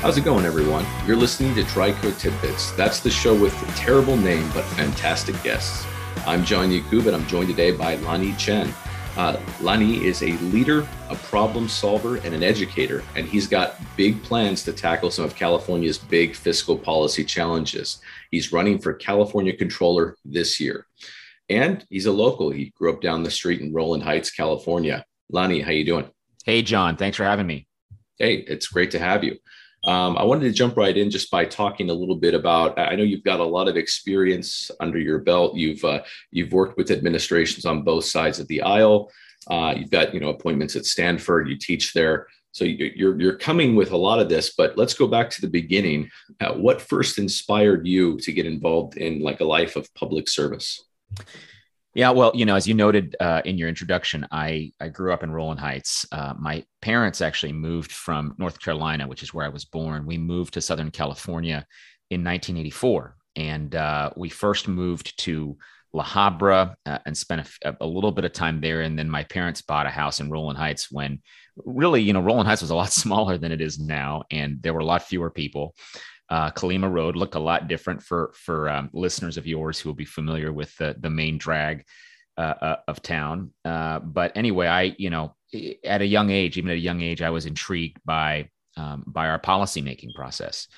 How's it going, everyone? You're listening to Trico Tidbits. That's the show with the terrible name but fantastic guests. I'm John Yakub, and I'm joined today by Lanhee Chen. Uh, Lanhee is a leader, a problem solver, and an educator, and he's got big plans to tackle some of California's big fiscal policy challenges. He's running for California Controller this year, and he's a local. He grew up down the street in Rowland Heights, California. Lanhee, how you doing? Hey, John. Thanks for having me. Hey, it's great to have you. Um, I wanted to jump right in just by talking a little bit about. I know you've got a lot of experience under your belt. You've uh, you've worked with administrations on both sides of the aisle. Uh, you've got you know appointments at Stanford. You teach there, so you're you're coming with a lot of this. But let's go back to the beginning. Uh, what first inspired you to get involved in like a life of public service? Yeah, well, you know, as you noted uh, in your introduction, I I grew up in Rowland Heights. Uh, my parents actually moved from North Carolina, which is where I was born. We moved to Southern California in 1984, and uh, we first moved to La Habra uh, and spent a, a, little bit of time there. And then my parents bought a house in Rowland Heights when really, you know, Rowland Heights was a lot smaller than it is now, and there were a lot fewer people uh, Colima Road looked a lot different for for um, listeners of yours who will be familiar with the the main drag uh, uh, of town. Uh, but anyway, I you know at a young age, even at a young age, I was intrigued by um, by our policymaking process.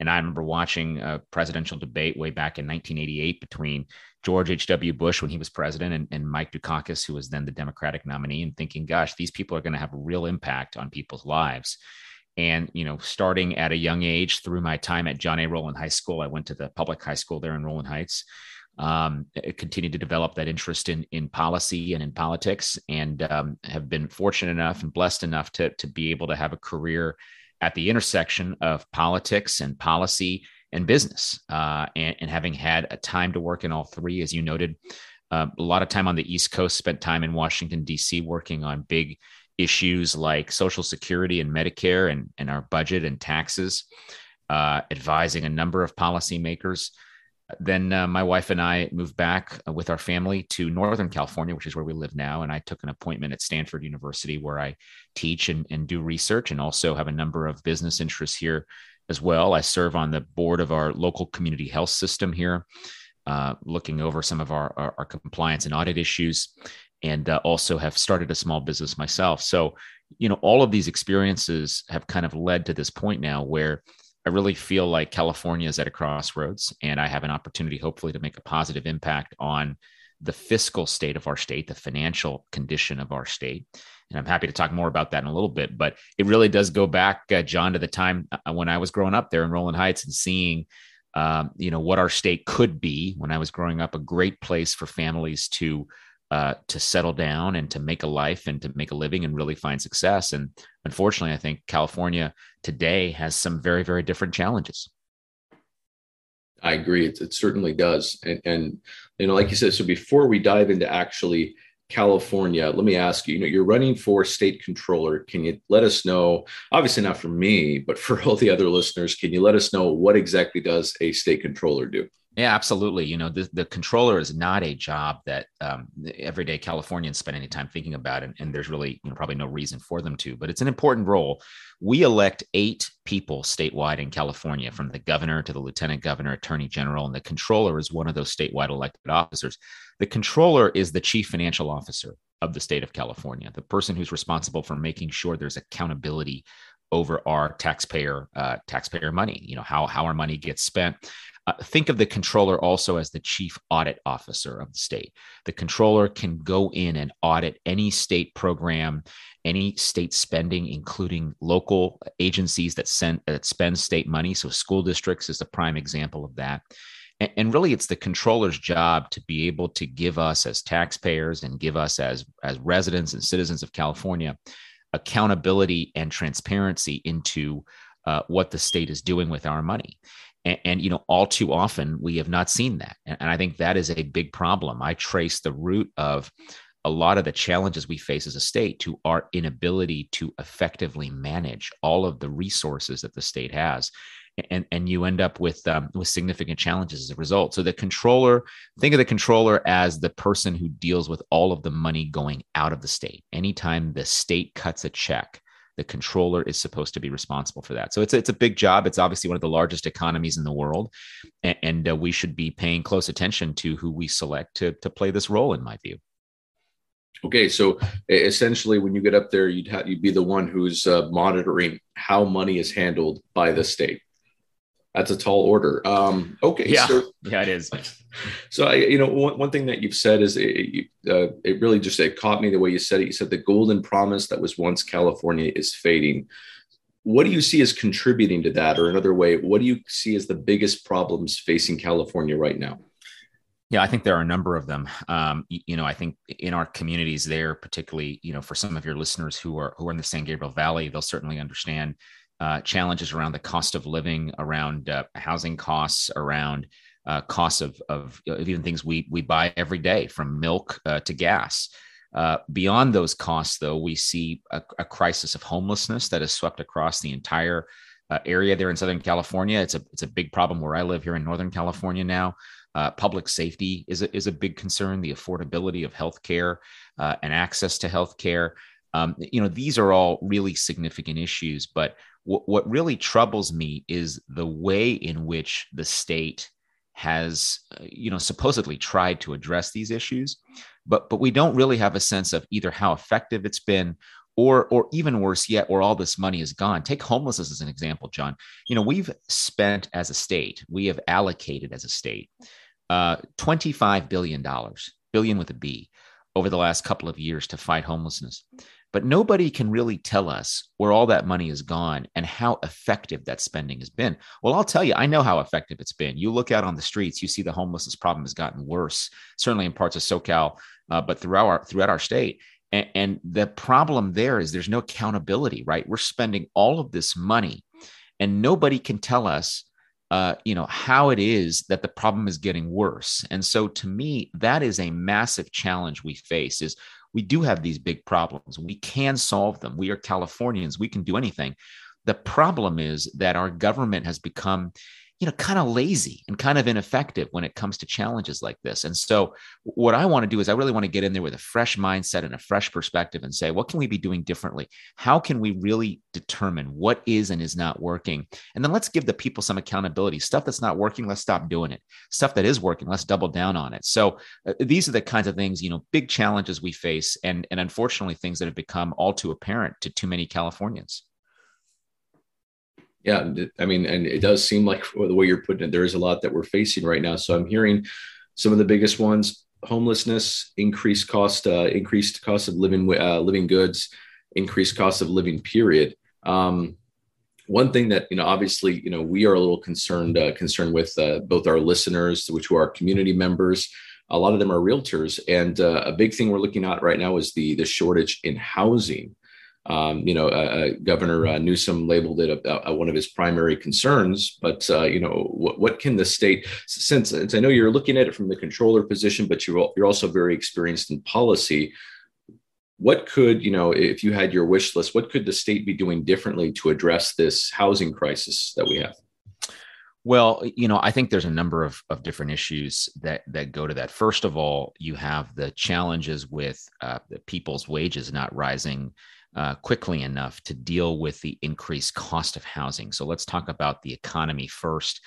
And I remember watching a presidential debate way back in 1988 between George H.W. Bush when he was president and, and Mike Dukakis, who was then the Democratic nominee, and thinking, gosh, these people are going to have a real impact on people's lives and you know starting at a young age through my time at john a. Rowland high school i went to the public high school there in rowland heights. Um, continued to develop that interest in in policy and in politics and um, have been fortunate enough and blessed enough to to be able to have a career at the intersection of politics and policy and business. Uh, and, and, having had a time to work in all three as you noted uh, a lot of time on the east coast spent time in washington d.c working on big issues like Social Security and Medicare and, and our budget and taxes, uh, advising a number of policymakers. Then uh, my wife and I moved back uh, with our family to Northern California, which is where we live now. And I took an appointment at Stanford University where I teach and, and do research and also have a number of business interests here as well. I serve on the board of our local community health system here. Uh, looking over some of our, our, our, compliance and audit issues and uh, also have started a small business myself. So, you know, all of these experiences have kind of led to this point now where I really feel like California is at a crossroads and I have an opportunity, hopefully, to make a positive impact on the fiscal state of our state, the financial condition of our state. And I'm happy to talk more about that in a little bit. But it really does go back, uh, John, to the time uh, when I was growing up there in Rowland Heights and seeing, um, you know, what our state could be when I was growing up, a great place for families to uh, to settle down and to make a life and to make a living and really find success. And unfortunately, I think California today has some very, very different challenges. I agree. It, it certainly does. And, and, you know, like you said, so before we dive into actually California, let me ask you, you know, you're running for state controller. Can you let us know, obviously not for me, but for all the other listeners, can you let us know what exactly does a state controller do? Yeah, absolutely. You know, the, the controller is not a job that um, everyday Californians spend any time thinking about, and, and there's really you know probably no reason for them to. But it's an important role. We elect eight people statewide in California, from the governor to the lieutenant governor, attorney general, and the controller is one of those statewide elected officers. The controller is the chief financial officer of the state of California, the person who's responsible for making sure there's accountability over our taxpayer uh, taxpayer money. You know how how our money gets spent. Uh, think of the controller also as the chief audit officer of the state. The controller can go in and audit any state program, any state spending, including local agencies that send that spend state money. So school districts is a prime example of that. And, and really, it's the controller's job to be able to give us as taxpayers and give us as as residents and citizens of California accountability and transparency into uh, what the state is doing with our money. And, and, you know, all too often we have not seen that. And, and I think that is a big problem. I trace the root of a lot of the challenges we face as a state to our inability to effectively manage all of the resources that the state has. And, and you end up with um, with significant challenges as a result. So the controller, think of the controller as the person who deals with all of the money going out of the state. Anytime the state cuts a check The controller is supposed to be responsible for that. So it's it's a big job. It's obviously one of the largest economies in the world, and, and uh, we should be paying close attention to who we select to to play this role. In my view. Okay, so essentially, when you get up there, you'd have you'd be the one who's uh, monitoring how money is handled by the state. That's a tall order. Um, okay, yeah, so, yeah, it is. So I, you know, one, one thing that you've said is it, uh, it really just it caught me the way you said it. You said the golden promise that was once California is fading. What do you see as contributing to that, or another way, what do you see as the biggest problems facing California right now? Yeah, I think there are a number of them. Um, you, you, know, I think in our communities there, particularly, you know, for some of your listeners who are who are in the San Gabriel Valley, they'll certainly understand uh, challenges around the cost of living, around uh, housing costs, around uh, costs of, of, of, even things we we buy every day, from milk uh, to gas. Uh, beyond those costs, though, we see a, a, crisis of homelessness that has swept across the entire uh, area there in Southern California. It's a it's a big problem where I live here in Northern California now. Uh, public safety is a, is a big concern. The affordability of healthcare uh, and access to healthcare. Um, you know, these are all really significant issues. But w- what really troubles me is the way in which the state has, uh, you know, supposedly tried to address these issues, but but we don't really have a sense of either how effective it's been or or even worse yet where all this money is gone take homelessness as an example john you know we've spent as a state we have allocated as a state uh, $25 billion, billion billion with a B, over the last couple of years to fight homelessness. But nobody can really tell us where all that money has gone and how effective that spending has been. Well, I'll tell you, I know how effective it's been. You look out on the streets, you see the homelessness problem has gotten worse, certainly in parts of SoCal, uh, but throughout our throughout our state. And, and the problem there is there's no accountability, right? We're spending all of this money, and nobody can tell us uh, you know how it is that the problem is getting worse. And so to me that is a massive challenge we face is we do have these big problems. We can solve them. We are californians. We can do anything. The problem is that our government has become you know kind of lazy and kind of ineffective when it comes to challenges like this. And so what i want to do is i really want to get in there with a fresh mindset and a fresh perspective and say what can we be doing differently? How can we really determine what is and is not working? And then let's give the people some accountability. Stuff that's not working let's stop doing it. Stuff that is working let's double down on it. So uh, these are the kinds of things you know big challenges we face and and unfortunately things that have become all too apparent to too many californians yeah, I mean, and it does seem like the way you're putting it, there is a lot that we're facing right now. So I'm hearing some of the biggest ones: homelessness, increased cost, uh, increased cost of living, uh, living goods, increased cost of living. Period. Um, one thing that you know, obviously, you know, we are a little concerned uh, concerned with uh, both our listeners, which are community members. A lot of them are realtors, and uh, a big thing we're looking at right now is the the shortage in housing. Um, you know, uh, uh, Governor uh, Newsom labeled it a, a, one of his primary concerns. But uh, you know, what, what can the state? Since, since, I know you're looking at it from the controller position, but you're you're also very experienced in policy. What could you know, if you had your wish list, what could the state be doing differently to address this housing crisis that we have? Well, you know, I think there's a number of, of different issues that that go to that. First of all, you have the challenges with uh, the people's wages not rising uh, quickly enough to deal with the increased cost of housing. So let's talk about the economy first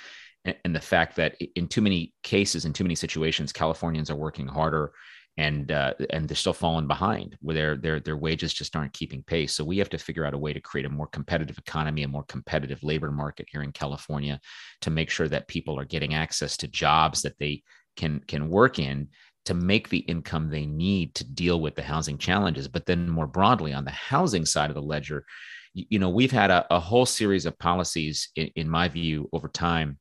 and, and the fact that in too many cases, in too many situations, Californians are working harder and uh, and they're still falling behind where their their their wages just aren't keeping pace. So we have to figure out a way to create a more competitive economy, a more competitive labor market here in California, to make sure that people are getting access to jobs that they can can work in to make the income they need to deal with the housing challenges. But then more broadly on the housing side of the ledger, you, know, we've had a, a, whole series of policies, in, in my view, over time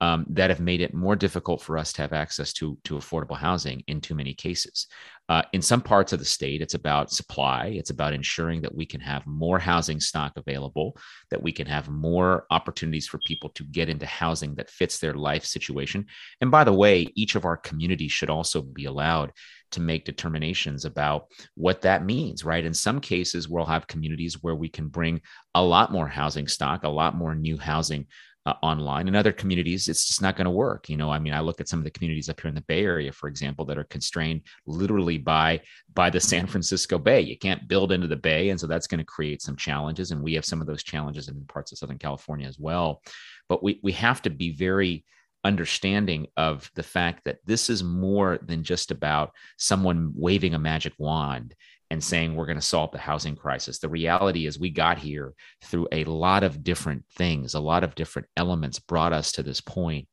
um, that have made it more difficult for us to have access to, to affordable housing in too many cases. Uh, in some parts of the state, it's about supply. It's about ensuring that we can have more housing stock available, that we can have more opportunities for people to get into housing that fits their life situation. And by the way, each of our communities should also be allowed to make determinations about what that means, right? In some cases, we'll have communities where we can bring a lot more housing stock, a lot more new housing uh, online. In other communities, it's just not going to work. You know, I mean, I look at some of the communities up here in the Bay Area, for example, that are constrained literally by by the San Francisco Bay. You can't build into the Bay, and so that's going to create some challenges. And we have some of those challenges in parts of Southern California as well. But we we have to be very understanding of the fact that this is more than just about someone waving a magic wand and saying we're going to solve the housing crisis. The reality is we got here through a lot of different things, a lot of different elements brought us to this point.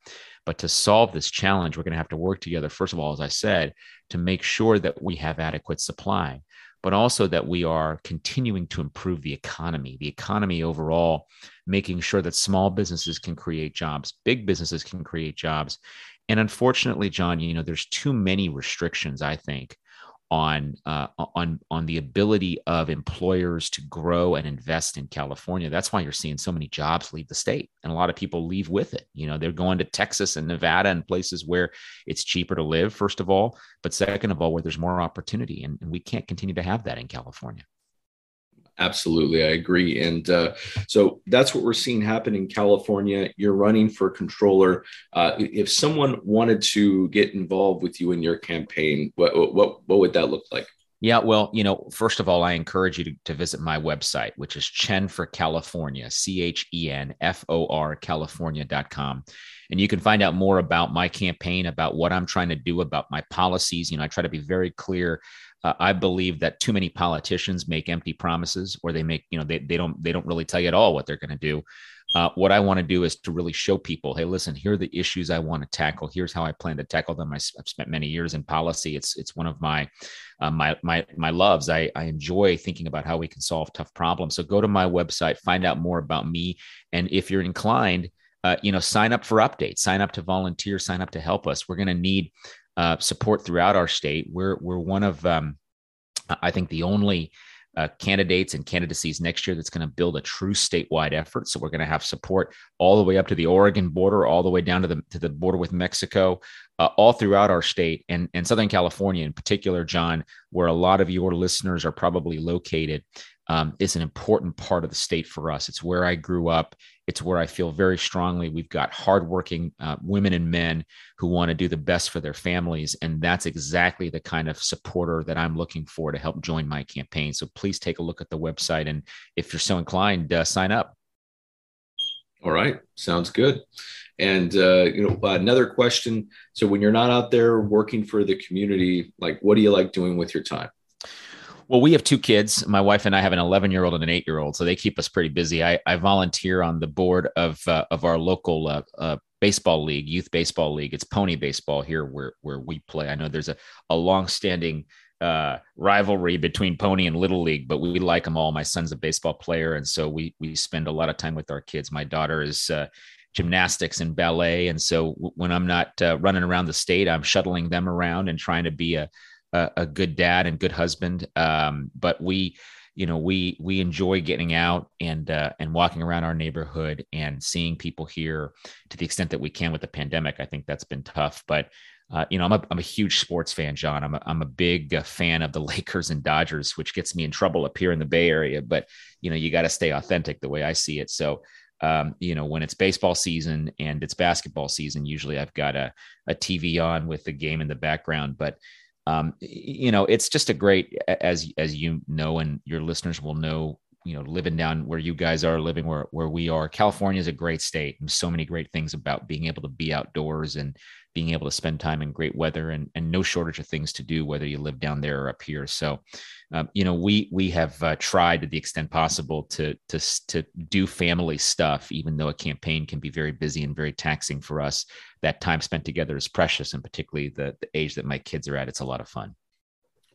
But to solve this challenge, we're going to have to work together, first of all, as I said, to make sure that we have adequate supply, but also that we are continuing to improve the economy, the economy overall, making sure that small businesses can create jobs, big businesses can create jobs. And unfortunately, John, you know, there's too many restrictions, I think, on uh, on on the ability of employers to grow and invest in California. That's why you're seeing so many jobs leave the state, and a lot of people leave with it. You know, they're going to Texas and Nevada and places where it's cheaper to live, first of all, but second of all, where there's more opportunity, and, and we can't continue to have that in California. Absolutely, I agree. And uh, so that's what we're seeing happen in California. You're running for controller. Uh, if someone wanted to get involved with you in your campaign, what what what would that look like? Yeah, well, you know, first of all, I encourage you to, to visit my website, which is Chen for California, C H E N F O R California.com. And you can find out more about my campaign, about what I'm trying to do, about my policies. You know, I try to be very clear uh, I believe that too many politicians make empty promises, or they make you know they they don't they don't really tell you at all what they're going to do. Uh, what I want to do is to really show people, hey, listen, here are the issues I want to tackle. Here's how I plan to tackle them. I, have spent many years in policy. It's it's one of my uh, my my my loves. I I enjoy thinking about how we can solve tough problems. So go to my website, find out more about me, and if you're inclined, uh, you know, sign up for updates, sign up to volunteer, sign up to help us. We're going to need uh, support throughout our state. We're we're one of um, I think the only uh, candidates and candidacies next year that's going to build a true statewide effort. So we're going to have support all the way up to the Oregon border, all the way down to the to the border with Mexico, uh, all throughout our state and and Southern California in particular, John, where a lot of your listeners are probably located um, is an important part of the state for us. It's where I grew up. It's where I feel very strongly we've got hardworking uh, women and men who want to do the best for their families. And that's exactly the kind of supporter that I'm looking for to help join my campaign. So please take a look at the website. And if you're so inclined, uh, sign up. All right. Sounds good. And uh, you know, another question. So when you're not out there working for the community, like what do you like doing with your time? Well, we have two kids. My wife and I have an 11 year old and an eight year old, so they keep us pretty busy. I, I volunteer on the board of uh, of our local uh, uh, baseball league, youth baseball league. It's pony baseball here where where we play. I know there's a a long standing uh, rivalry between pony and little league, but we like them all. My son's a baseball player, and so we we spend a lot of time with our kids. My daughter is uh, gymnastics and ballet, and so when I'm not uh, running around the state, I'm shuttling them around and trying to be a a, a good dad and good husband. Um, but we, you know, we we enjoy getting out and uh, and walking around our neighborhood and seeing people here to the extent that we can with the pandemic. I think that's been tough, but. Uh, you know, I'm a, I'm a huge sports fan, John. I'm a, I'm a big uh, fan of the Lakers and Dodgers, which gets me in trouble up here in the Bay Area. But, you know, you got to stay authentic the way I see it. So, um, you know, when it's baseball season and it's basketball season, usually I've got a, a TV on with the game in the background. But, um, you know, it's just a great, as as you know, and your listeners will know, you know, living down where you guys are living, where where we are. California is a great state, and so many great things about being able to be outdoors and being able to spend time in great weather, and and no shortage of things to do, whether you live down there or up here. So, um, you know, we we have uh, tried to the extent possible to to to do family stuff, even though a campaign can be very busy and very taxing for us. That time spent together is precious, and particularly the the age that my kids are at, it's a lot of fun.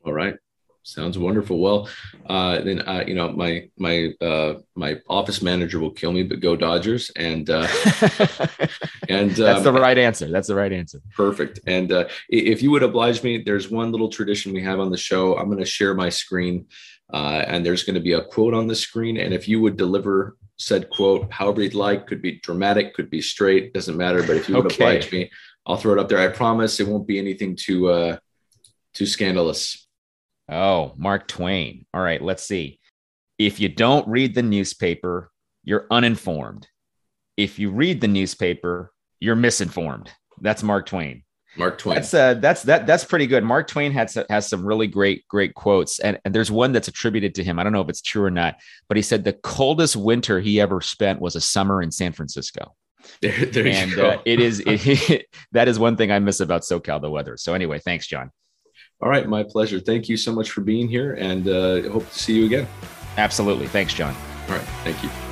All right. Sounds wonderful. Well, uh, then uh, you know my my uh, my office manager will kill me, but go Dodgers! And uh, and that's um, the right answer. That's the right answer. Perfect. And uh, if you would oblige me, there's one little tradition we have on the show. I'm going to share my screen, uh, and there's going to be a quote on the screen. And if you would deliver said quote, however you'd like, could be dramatic, could be straight, doesn't matter. But if you would okay. oblige me, I'll throw it up there. I promise it won't be anything too uh, too scandalous. Oh, Mark Twain. All right, let's see. If you don't read the newspaper, you're uninformed. if you read the newspaper, you're misinformed. That's Mark Twain. Mark Twain. That's uh, that's that that's pretty good. Mark Twain has has some really great great quotes, and, and there's one that's attributed to him. I don't know if it's true or not, but he said the coldest winter he ever spent was a summer in San Francisco. There, there and uh, it is it, that is one thing I miss about SoCal, the weather. So anyway, thanks, John. All right, my pleasure. Thank you so much for being here, and uh, hope to see you again. Absolutely. Thanks, John. All right. Thank you.